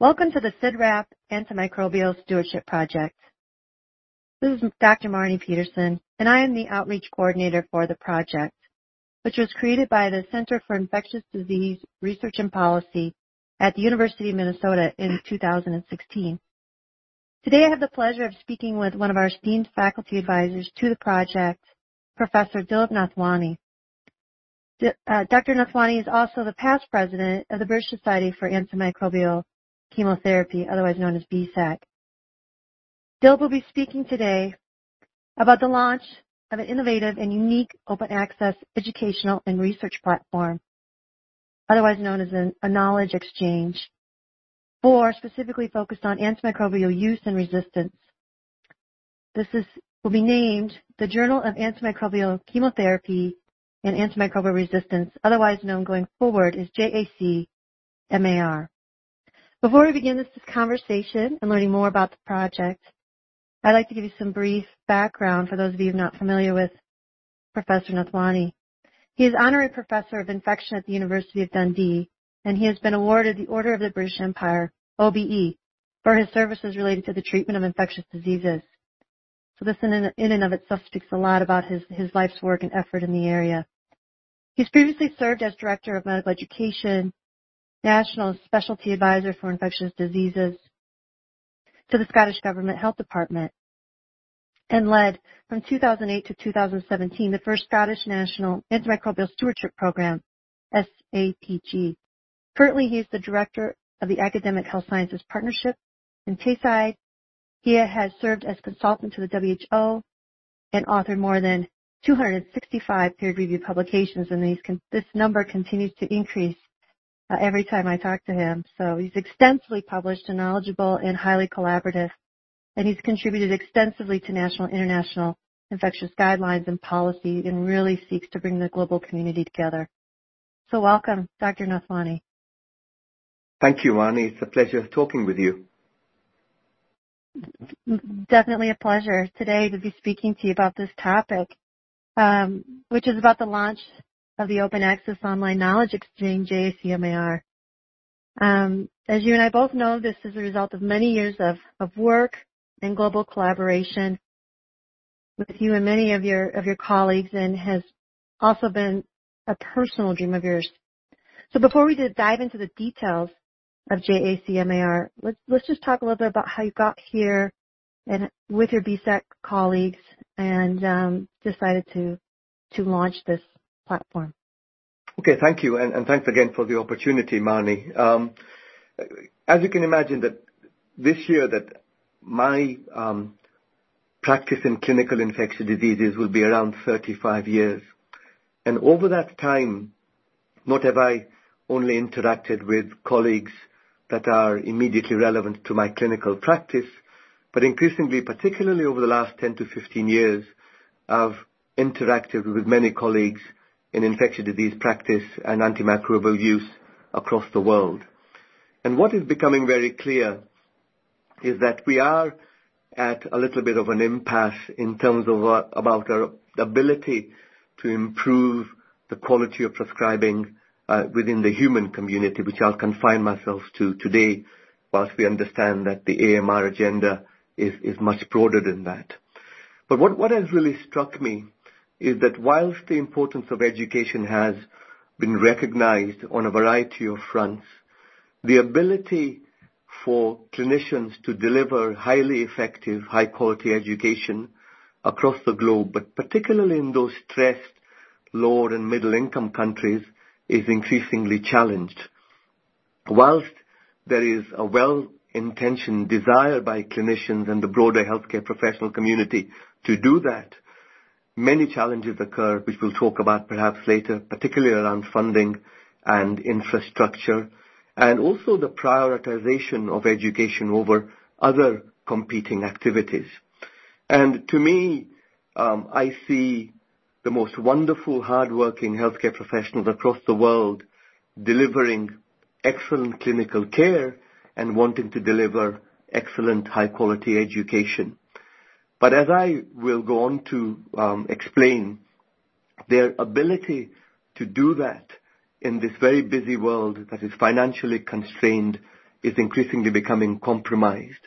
Welcome to the CIDRAP Antimicrobial Stewardship Project. This is Dr. Marnie Peterson, and I am the outreach coordinator for the project, which was created by the Center for Infectious Disease Research and Policy at the University of Minnesota in 2016. Today I have the pleasure of speaking with one of our esteemed faculty advisors to the project, Professor Dilip Nathwani. Uh, Dr. Nathwani is also the past president of the British Society for Antimicrobial chemotherapy, otherwise known as BSAC. Dilip will be speaking today about the launch of an innovative and unique open access educational and research platform, otherwise known as a knowledge exchange, for specifically focused on antimicrobial use and resistance. This is, will be named the Journal of Antimicrobial Chemotherapy and Antimicrobial Resistance, otherwise known going forward as JAC-AMR. Before we begin this conversation and learning more about the project, I'd like to give you some brief background for those of you not familiar with Professor Nathwani. He is Honorary Professor of Infection at the University of Dundee, and he has been awarded the Order of the British Empire, OBE, for his services related to the treatment of infectious diseases. So this in, and of itself speaks a lot about his, his life's work and effort in the area. He's previously served as Director of Medical Education National Specialty Advisor for Infectious Diseases to the Scottish Government Health Department and led from 2008 to 2017 the first Scottish National Antimicrobial Stewardship Program, SAPG. Currently, he is the Director of the Academic Health Sciences Partnership in Tayside. He has served as consultant to the WHO and authored more than 265 peer-reviewed publications, and these, this number continues to increase uh, every time I talk to him. So he's extensively published and knowledgeable and highly collaborative. And he's contributed extensively to national and international infectious guidelines and policy and really seeks to bring the global community together. So welcome, Dr. Nathwani. Thank you, Marnie. It's a pleasure talking with you. Definitely a pleasure today to be speaking to you about this topic, um, which is about the launch of the Open Access Online Knowledge Exchange, JAC-AMR. Um, as you and I both know, this is a result of many years of, of work and global collaboration with you and many of your of your colleagues, and has also been a personal dream of yours. So before we dive into the details of JAC-AMR, let's let's just talk a little bit about how you got here and with your BSAC colleagues and um, decided to to launch this platform. Okay, thank you, and, thanks again for the opportunity, Marnie. Um, as you can imagine, that this year that my um, practice in clinical infectious diseases will be around 35 years, and over that time, not have I only interacted with colleagues that are immediately relevant to my clinical practice, but increasingly, particularly over the last 10 to 15 years, I've interacted with many colleagues in infectious disease practice and antimicrobial use across the world. And what is becoming very clear is that we are at a little bit of an impasse in terms of uh, about our ability to improve the quality of prescribing uh, within the human community, which I'll confine myself to today, whilst we understand that the AMR agenda is, much broader than that. But what has really struck me is that whilst the importance of education has been recognized on a variety of fronts, the ability for clinicians to deliver highly effective, high quality education across the globe, but particularly in those stressed lower and middle income countries, is increasingly challenged. Whilst there is a well-intentioned desire by clinicians and the broader healthcare professional community to do that, many challenges occur, which we'll talk about perhaps later, particularly around funding and infrastructure, and also the prioritization of education over other competing activities. And to me, um, I see the most wonderful, hardworking healthcare professionals across the world delivering excellent clinical care and wanting to deliver excellent high quality education. But as I will go on to um, explain, their ability to do that in this very busy world that is financially constrained is increasingly becoming compromised.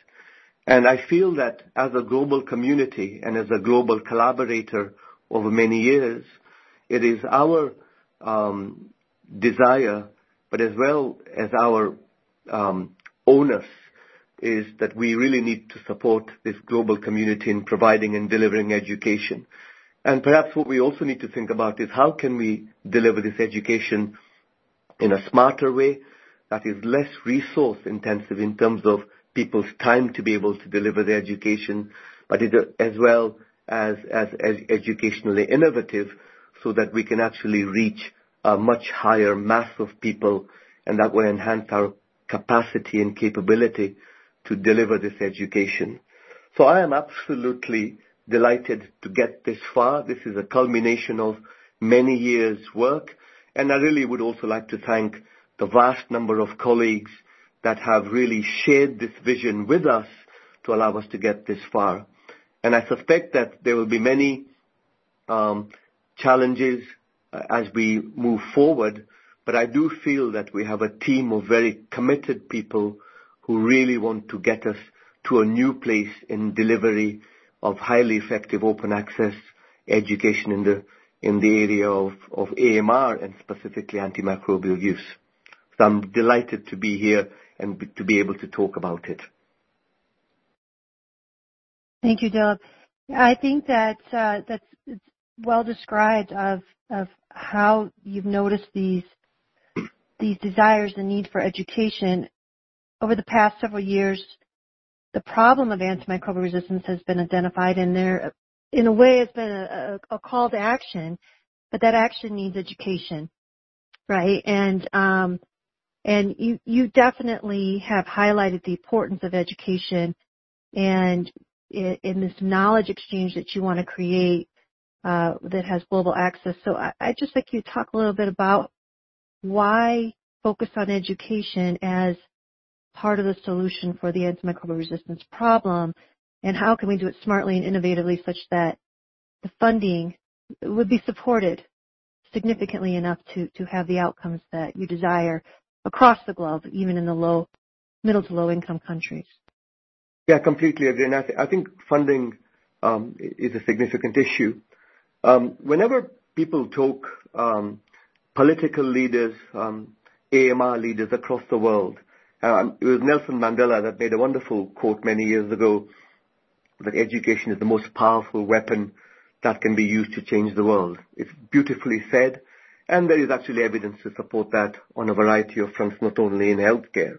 And I feel that as a global community and as a global collaborator over many years, it is our um, desire, but as well as our um, onus, is that we really need to support this global community in providing and delivering education. And perhaps what we also need to think about is how can we deliver this education in a smarter way that is less resource intensive in terms of people's time to be able to deliver the education, but as well as, educationally innovative so that we can actually reach a much higher mass of people and that will enhance our capacity and capability to deliver this education. So I am absolutely delighted to get this far. This is a culmination of many years' work, and I really would also like to thank the vast number of colleagues that have really shared this vision with us to allow us to get this far. And I suspect that there will be many um, challenges uh, as we move forward, but I do feel that we have a team of very committed people who really want to get us to a new place in delivery of highly effective open access education in the in the area of, of AMR and specifically antimicrobial use. So I'm delighted to be here and to be able to talk about it. Thank you, Dilip. I think that uh, that's well described of of how you've noticed these these desires and need for education over the past several years. The problem of antimicrobial resistance has been identified, and there, in a way, it's been a, a, call to action. But that action needs education, right? And um, and you, you definitely have highlighted the importance of education and in, in this knowledge exchange that you want to create uh, that has global access. So I, I'd just like you talk a little bit about why focus on education as part of the solution for the antimicrobial resistance problem and how can we do it smartly and innovatively such that the funding would be supported significantly enough to, to have the outcomes that you desire across the globe, even in the low, middle to low income countries. Yeah, completely agree. And I, th- I think funding um, is a significant issue. Um, whenever people talk, um, political leaders, um, AMR leaders across the world, um, it was Nelson Mandela that made a wonderful quote many years ago that education is the most powerful weapon that can be used to change the world. It's beautifully said, and there is actually evidence to support that on a variety of fronts, not only in healthcare.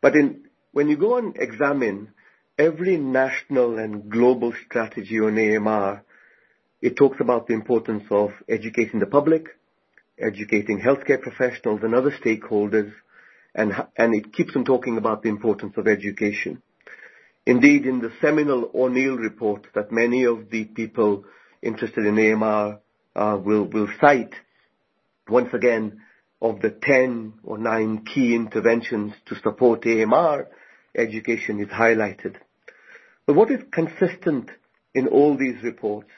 But in, when you go and examine every national and global strategy on AMR, it talks about the importance of educating the public, educating healthcare professionals and other stakeholders, and, and it keeps on talking about the importance of education. Indeed, in the seminal O'Neill report that many of the people interested in AMR uh, will, will cite, once again, of the 10 or 9 key interventions to support AMR, education is highlighted. But what is consistent in all these reports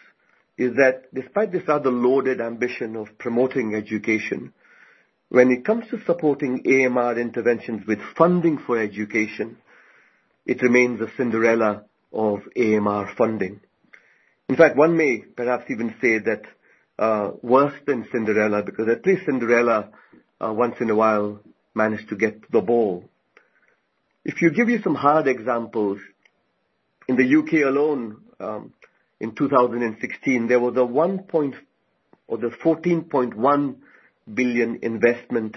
is that despite this rather loaded ambition of promoting education, when it comes to supporting AMR interventions with funding for education, it remains a Cinderella of AMR funding. In fact, one may perhaps even say that uh, worse than Cinderella because at least Cinderella uh, once in a while managed to get the ball. If you give you some hard examples, in the UK alone, um, in 2016, there was a 1 point or the 14.1 billion investment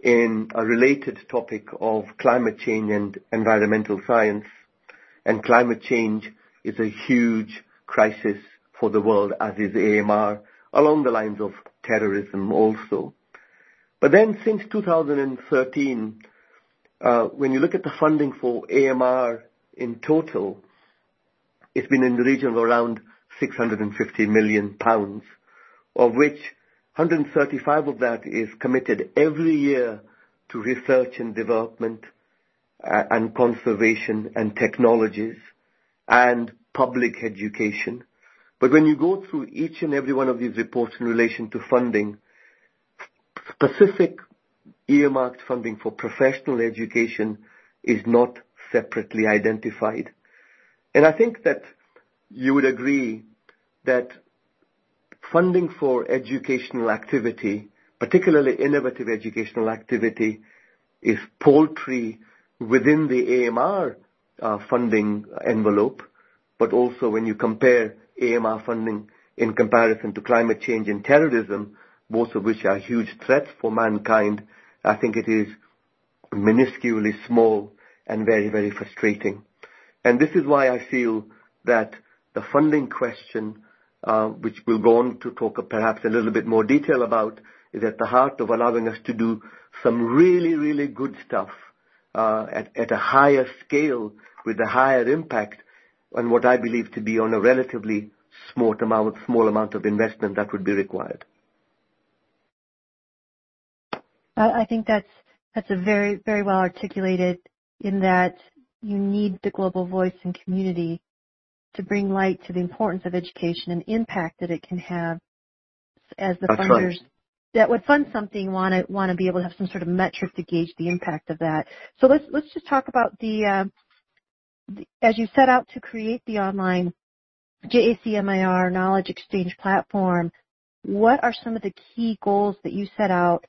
in a related topic of climate change and environmental science. And climate change is a huge crisis for the world, as is AMR along the lines of terrorism also. But then since 2013, uh, when you look at the funding for AMR in total, it's been in the region of around 650 million pounds, of which 135 of that is committed every year to research and development uh, and conservation and technologies and public education. But when you go through each and every one of these reports in relation to funding, specific earmarked funding for professional education is not separately identified. And I think that you would agree that funding for educational activity, particularly innovative educational activity, is paltry within the AMR uh, funding envelope, but also when you compare AMR funding in comparison to climate change and terrorism, both of which are huge threats for mankind, I think it is minusculely small and very, very frustrating. And this is why I feel that the funding question, which we'll go on to talk perhaps a little bit more detail about, is at the heart of allowing us to do some really, really good stuff uh, at, a higher scale with a higher impact and what I believe to be on a relatively small amount, small amount of investment that would be required. I think that's that's a very very well articulated in that you need the global voice and community to bring light to the importance of education and impact that it can have as the that's funders right. that would fund something want to want to be able to have some sort of metric to gauge the impact of that. So let's let's just talk about the, uh, the as you set out to create the online JAC-AMR knowledge exchange platform. What are some of the key goals that you set out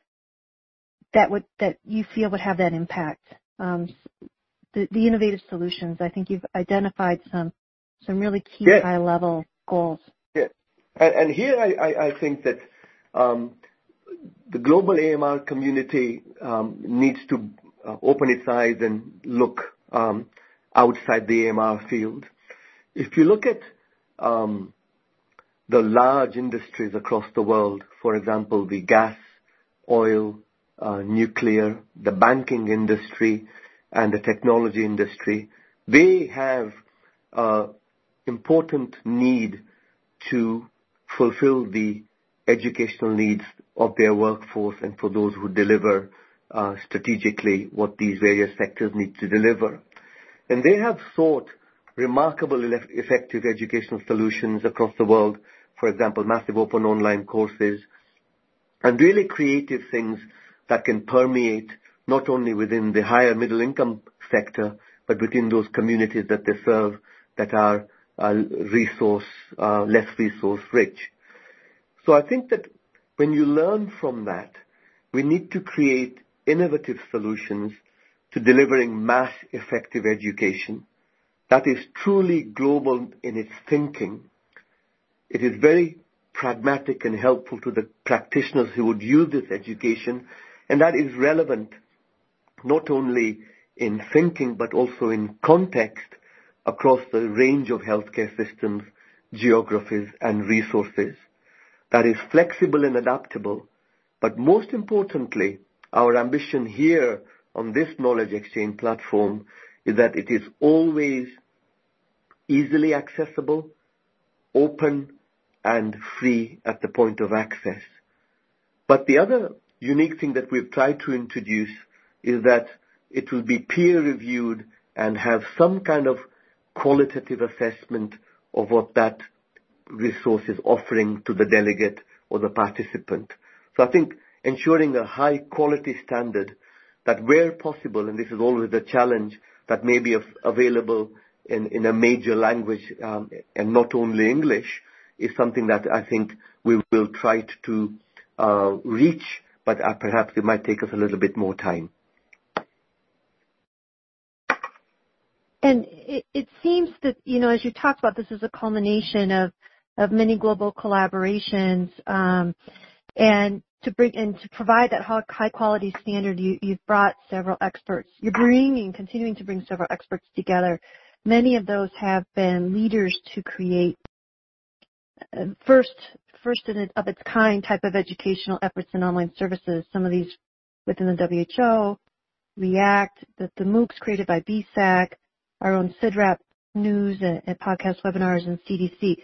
that would that you feel would have that impact? Um, the, the, innovative solutions. I think you've identified some some really key yeah. high level goals. Yeah, and, and here I, I, I, think that um, the global AMR community um, needs to uh, open its eyes and look um, outside the AMR field. If you look at um, the large industries across the world, for example, the gas, oil, uh, nuclear, the banking industry, and the technology industry, they have uh, important need to fulfill the educational needs of their workforce and for those who deliver uh, strategically what these various sectors need to deliver. And they have sought remarkable effective educational solutions across the world, for example, massive open online courses, and really creative things that can permeate not only within the higher middle income sector, but within those communities that they serve that are resource, uh, less resource rich. So I think that when you learn from that, we need to create innovative solutions to delivering mass effective education that is truly global in its thinking. It is very pragmatic and helpful to the practitioners who would use this education and that is relevant not only in thinking but also in context across the range of healthcare systems, geographies and resources. That is flexible and adaptable, but most importantly, our ambition here on this knowledge exchange platform is that it is always easily accessible, open, and free at the point of access. But the other unique thing that we've tried to introduce is that it will be peer reviewed and have some kind of qualitative assessment of what that resource is offering to the delegate or the participant. So I think ensuring a high quality standard that where possible, and this is always a challenge, that may be available in, in a major language um, and not only English, is something that I think we will try to uh, reach but uh, perhaps it might take us a little bit more time. And it, it seems that, you know, as you talked about, this is a culmination of, of many global collaborations, um, and to bring and to provide that high quality standard, you, you've brought several experts. You're bringing, continuing to bring several experts together. Many of those have been leaders to create uh, first first of its kind type of educational efforts and online services. Some of these within the WHO, REACT, the, the MOOCs created by BSAC, our own CIDRAP news and, and podcast webinars and CDC.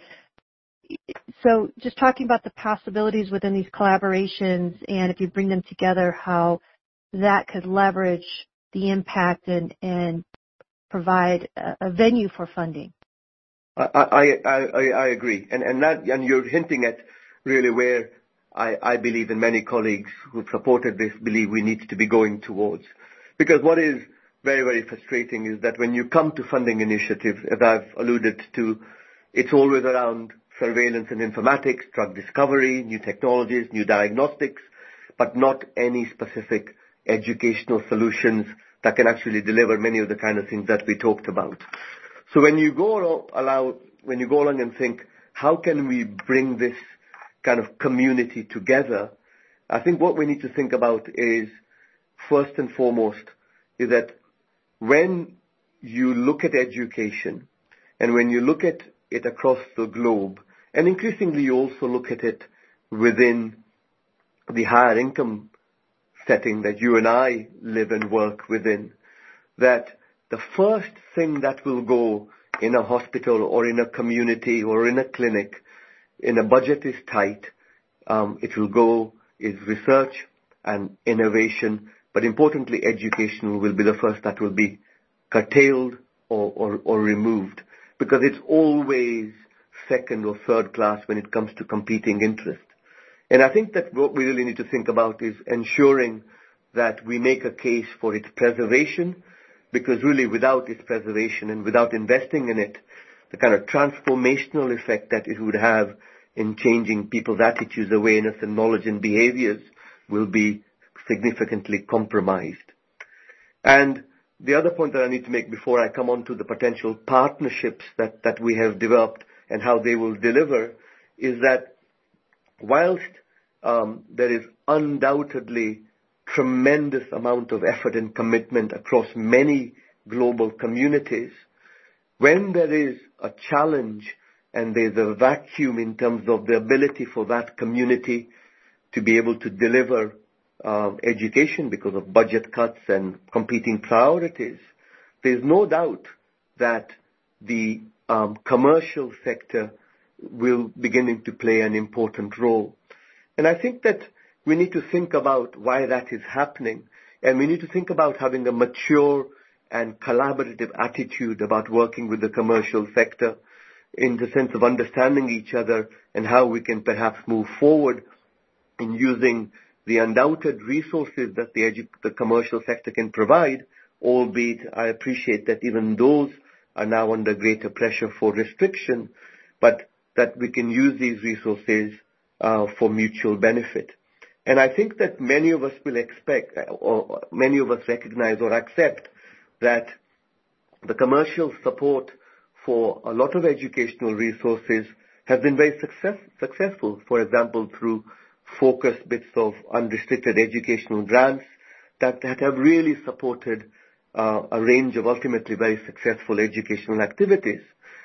So just talking about the possibilities within these collaborations and if you bring them together, how that could leverage the impact and, and provide a, a venue for funding. I, I, I, I agree. And, and that, and you're hinting at really where I, I believe and many colleagues who've supported this believe we need to be going towards. Because what is very, very frustrating is that when you come to funding initiatives, as I've alluded to, it's always around surveillance and informatics, drug discovery, new technologies, new diagnostics, but not any specific educational solutions that can actually deliver many of the kind of things that we talked about. So when you go allow, when you go along and think, how can we bring this kind of community together? I think what we need to think about is, first and foremost, is that when you look at education and when you look at it across the globe, and increasingly you also look at it within the higher income setting that you and I live and work within, that the first thing that will go in a hospital or in a community or in a clinic, in a budget is tight, um, it will go is research and innovation, but importantly, education will be the first that will be curtailed or, or, or removed because it's always second or third class when it comes to competing interest. And I think that what we really need to think about is ensuring that we make a case for its preservation because really without its preservation and without investing in it, the kind of transformational effect that it would have in changing people's attitudes, awareness and knowledge and behaviors will be significantly compromised. And the other point that I need to make before I come on to the potential partnerships that, that we have developed and how they will deliver is that whilst um, there is undoubtedly tremendous amount of effort and commitment across many global communities, when there is a challenge and there's a vacuum in terms of the ability for that community to be able to deliver education because of budget cuts and competing priorities, there's no doubt that the um, commercial sector will beginning to play an important role. And I think that we need to think about why that is happening, and we need to think about having a mature and collaborative attitude about working with the commercial sector in the sense of understanding each other and how we can perhaps move forward in using the undoubted resources that the, commercial sector can provide, albeit I appreciate that even those are now under greater pressure for restriction, but that we can use these resources uh, for mutual benefit. And I think that many of us will expect, or many of us recognize or accept that the commercial support for a lot of educational resources has been very success, successful. For example, through focused bits of unrestricted educational grants that, that have really supported uh, a range of ultimately very successful educational activities.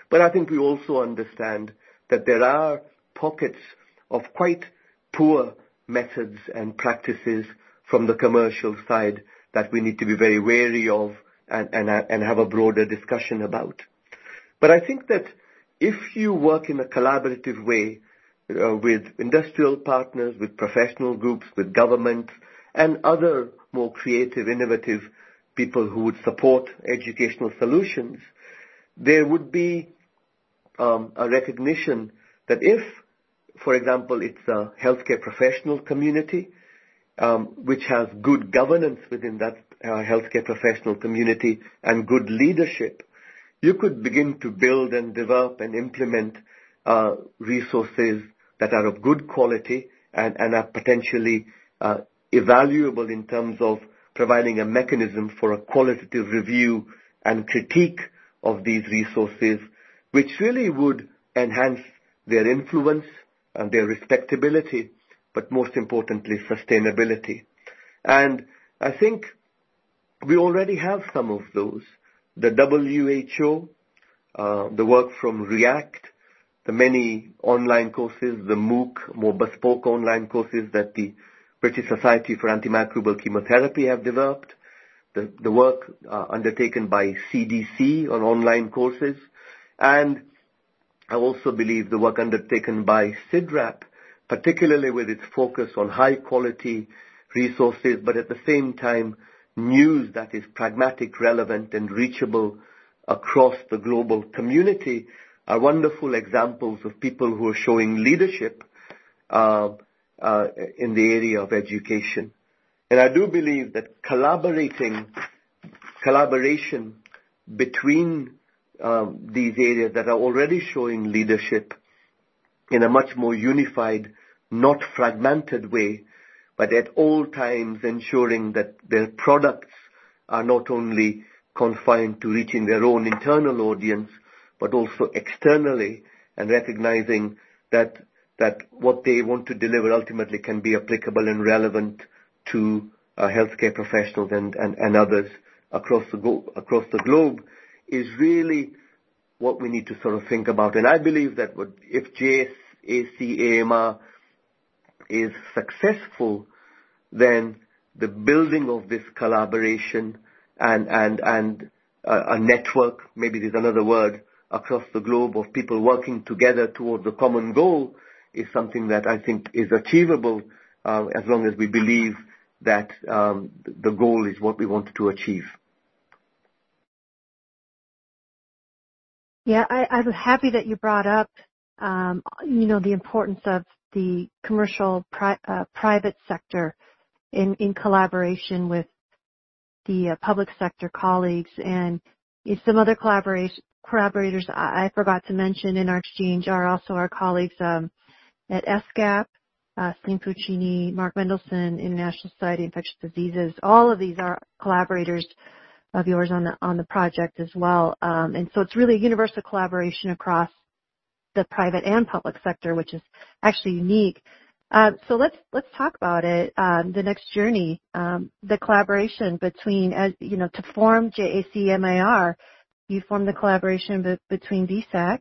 But I think we also understand that there are pockets of quite poor methods and practices from the commercial side that we need to be very wary of and, and, and have a broader discussion about. But I think that if you work in a collaborative way with industrial partners, with professional groups, with governments, and other more creative, innovative people who would support educational solutions, there would be um, a recognition that if, for example, it's a healthcare professional community, um, which has good governance within that uh, healthcare professional community and good leadership, you could begin to build and develop and implement uh, resources that are of good quality and, and are potentially uh, evaluable in terms of providing a mechanism for a qualitative review and critique of these resources, which really would enhance their influence and their respectability, but most importantly, sustainability. And I think we already have some of those. The WHO, uh, the work from REACT, the many online courses, the MOOC, more bespoke online courses that the British Society for Antimicrobial Chemotherapy have developed, the, the work uh, undertaken by CDC on online courses, and I also believe the work undertaken by CIDRAP, particularly with its focus on high quality resources, but at the same time, news that is pragmatic, relevant, and reachable across the global community are wonderful examples of people who are showing leadership uh, uh, in the area of education. And I do believe that collaborating collaboration between um, these areas that are already showing leadership in a much more unified, not fragmented way, but at all times ensuring that their products are not only confined to reaching their own internal audience, but also externally, and recognizing that that what they want to deliver ultimately can be applicable and relevant to uh, healthcare professionals and, and, and others across the, go- across the globe is really what we need to sort of think about. And I believe that what, if JAC-AMR is successful, then the building of this collaboration and, and, and uh, a network, maybe there's another word, across the globe of people working together towards a common goal is something that I think is achievable uh, as long as we believe that um, the goal is what we want to achieve. Yeah, I, I'm happy that you brought up, um, you know, the importance of the commercial pri- uh, private sector in, in collaboration with the uh, public sector colleagues and some other collaboration, collaborators I, forgot to mention in our exchange are also our colleagues um, at ESGAP, uh, Pulcini, Mark Mendelson, International Society of Infectious Diseases. All of these are collaborators of yours on the on the project as well. Um, and so it's really a universal collaboration across the private and public sector, which is actually unique. Uh, so let's let's talk about it. Um, the next journey, um, the collaboration between, you know, to form JAC-AMR, you formed the collaboration be- between BSAC,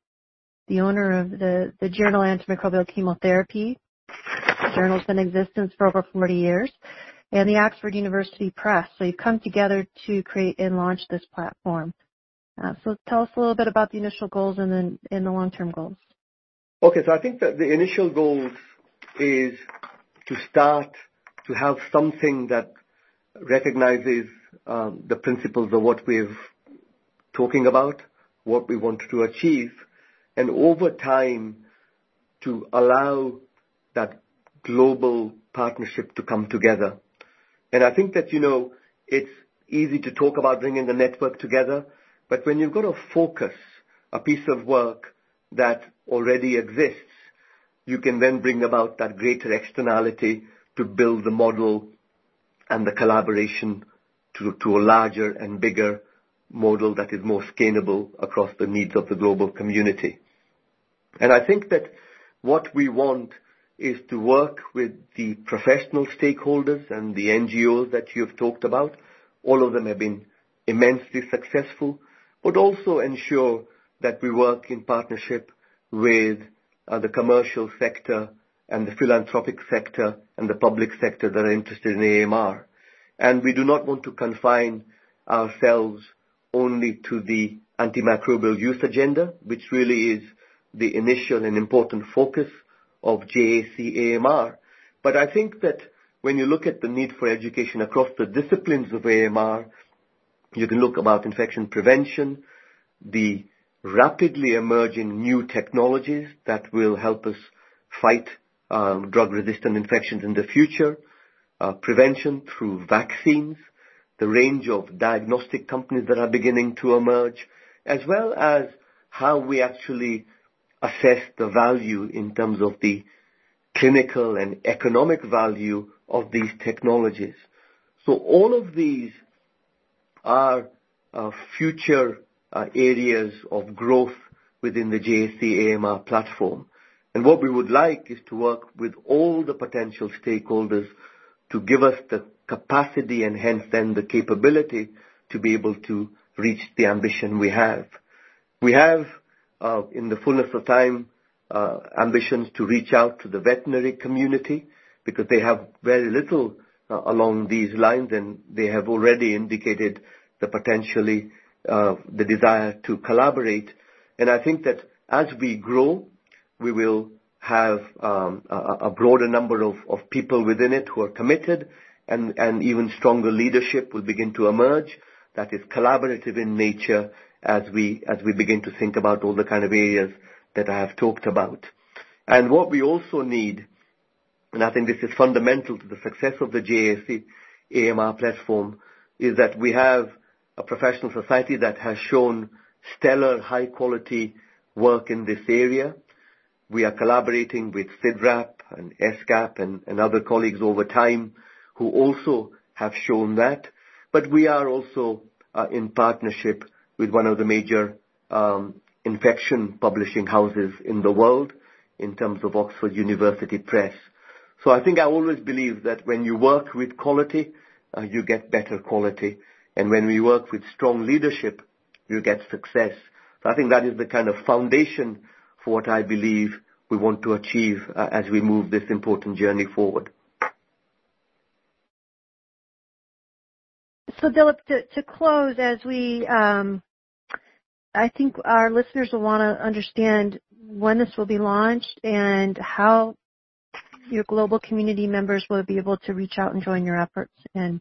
the owner of the the journal Antimicrobial Chemotherapy. The journal's been in existence for over 40 years, and the Oxford University Press. So you've come together to create and launch this platform. Uh, so tell us a little bit about the initial goals and then and the long-term goals. Okay, so I think that the initial goals is to start to have something that recognizes um, the principles of what we're talking about, what we want to achieve, and over time to allow that global partnership to come together. And I think that, you know, it's easy to talk about bringing the network together, but when you've got to focus a piece of work that already exists, you can then bring about that greater externality to build the model and the collaboration to, to a larger and bigger model that is more scalable across the needs of the global community. And I think that what we want is to work with the professional stakeholders and the NGOs that you have talked about. All of them have been immensely successful, but also ensure that we work in partnership with uh, the commercial sector and the philanthropic sector and the public sector that are interested in AMR. And we do not want to confine ourselves only to the antimicrobial use agenda, which really is the initial and important focus of JAC-AMR. But I think that when you look at the need for education across the disciplines of AMR, you can look about infection prevention, the rapidly emerging new technologies that will help us fight um, drug-resistant infections in the future, uh, prevention through vaccines, the range of diagnostic companies that are beginning to emerge, as well as how we actually assess the value in terms of the clinical and economic value of these technologies. So all of these are uh, future uh, areas of growth within the JAC-AMR platform. And What we would like is to work with all the potential stakeholders to give us the capacity and hence then the capability to be able to reach the ambition we have. We have, uh, in the fullness of time, uh, ambitions to reach out to the veterinary community because they have very little along these lines, and they have already indicated the potentially uh, the desire to collaborate. And I think that as we grow, we will have um, a, a, broader number of, people within it who are committed and, and even stronger leadership will begin to emerge that is collaborative in nature as we, as we begin to think about all the kind of areas that I have talked about. And what we also need, and I think this is fundamental to the success of the JAC AMR platform, is that we have a professional society that has shown stellar high-quality work in this area. We are collaborating with CIDRAP and ESGAP and other colleagues over time who also have shown that. But we are also uh, in partnership with one of the major um infection publishing houses in the world in terms of Oxford University Press. So I think I always believe that when you work with quality, uh, you get better quality. And when we work with strong leadership, you get success. So I think that is the kind of foundation for what I believe we want to achieve uh, as we move this important journey forward. Dilip, to close, as we, um, I think our listeners will want to understand when this will be launched and how your global community members will be able to reach out and join your efforts and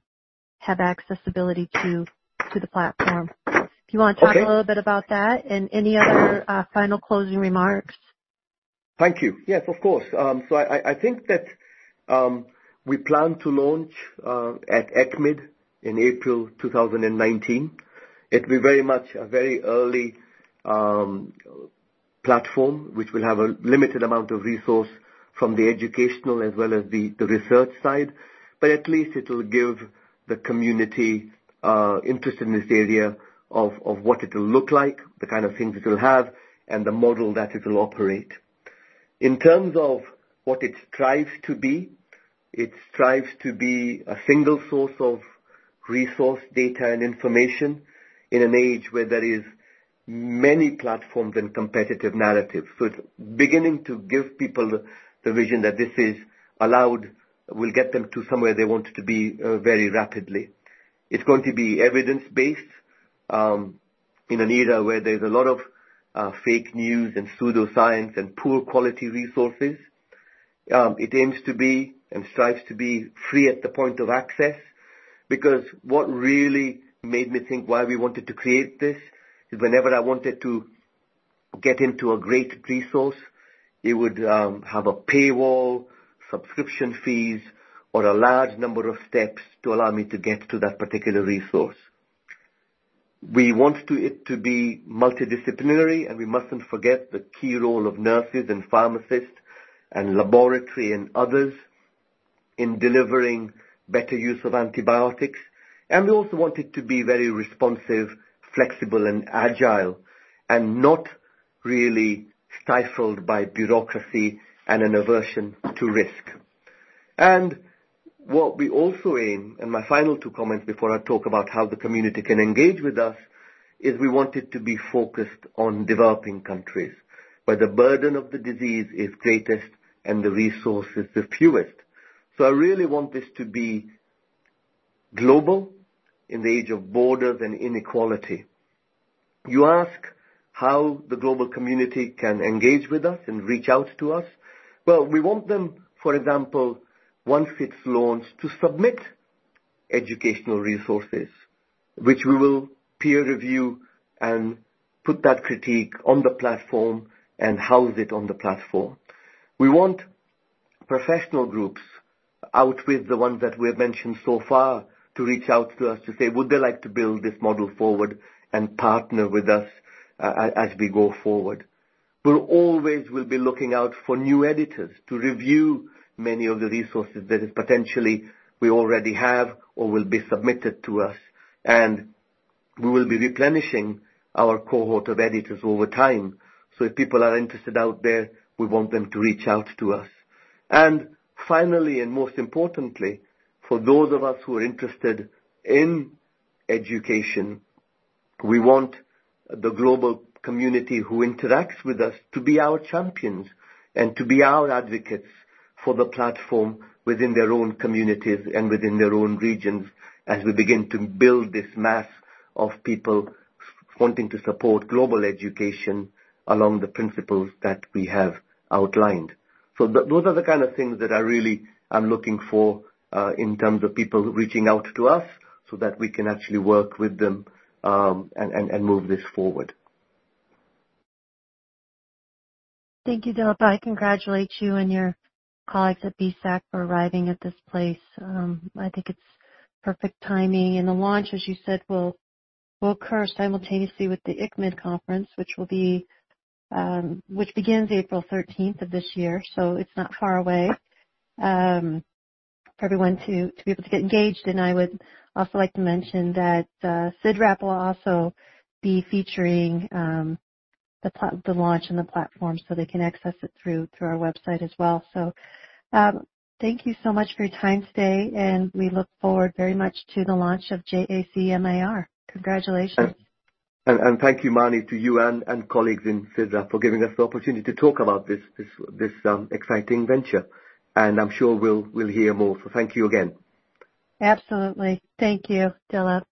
have accessibility to to the platform. If you want to talk a little bit about that and any other uh, final closing remarks. Thank you. Yes, of course. Um, so I I, think that um, we plan to launch uh, at ECCMID in April 2019. It'll be very much a very early um, platform, which will have a limited amount of resource from the educational as well as the research side. But at least it will give the community uh, interested in this area of what it will look like, the kind of things it will have, and the model that it will operate. In terms of what it strives to be, it strives to be a single source of resource, data, and information in an age where there is many platforms and competitive narratives. So it's beginning to give people the vision that this is allowed, will get them to somewhere they want to be uh, very rapidly. It's going to be evidence-based um, in an era where there's a lot of uh, fake news and pseudoscience and poor quality resources. Um, it aims to be and strives to be free at the point of access, because what really made me think why we wanted to create this is whenever I wanted to get into a great resource, it would um, have a paywall, subscription fees, or a large number of steps to allow me to get to that particular resource. We want it to be multidisciplinary, and we mustn't forget the key role of nurses and pharmacists and laboratory and others in delivering better use of antibiotics. And we also want it to be very responsive, flexible, and agile, and not really stifled by bureaucracy and an aversion to risk. And what we also aim, and my final two comments before I talk about how the community can engage with us, is we want it to be focused on developing countries, where the burden of the disease is greatest and the resources the fewest. I really want this to be global in the age of borders and inequality. You ask how the global community can engage with us and reach out to us. Well, we want them, for example, once it's launched, to submit educational resources, which we will peer review and put that critique on the platform and house it on the platform. We want professional groups out with the ones that we have mentioned so far to reach out to us to say, would they like to build this model forward and partner with us uh, as we go forward. We always will be looking out for new editors to review many of the resources that is potentially we already have or will be submitted to us. And we will be replenishing our cohort of editors over time. So if people are interested out there, we want them to reach out to us. Finally, and most importantly, for those of us who are interested in education, we want the global community who interacts with us to be our champions and to be our advocates for the platform within their own communities and within their own regions as we begin to build this mass of people wanting to support global education along the principles that we have outlined. So those are the kind of things that I really am looking for uh, in terms of people reaching out to us so that we can actually work with them um, and move this forward. Thank you, Dilip. I congratulate you and your colleagues at BSAC for arriving at this place. Um, I think it's perfect timing. And the launch, as you said, will will occur simultaneously with the ECCMID conference, which will be um, which begins April 13th of this year, so it's not far away. Um, for everyone to, to be able to get engaged, and I would also like to mention that uh, CIDRAP will also be featuring um, the, pl- the launch and the platform, so they can access it through through our website as well. So. Um, Thank you so much for your time today, and we look forward very much to the launch of JAC-AMR. Congratulations. And, thank you, Mani, to you and, colleagues in CIDRAP for giving us the opportunity to talk about this um, exciting venture. And I'm sure we'll hear more. So thank you again. Absolutely. Thank you, Dilip.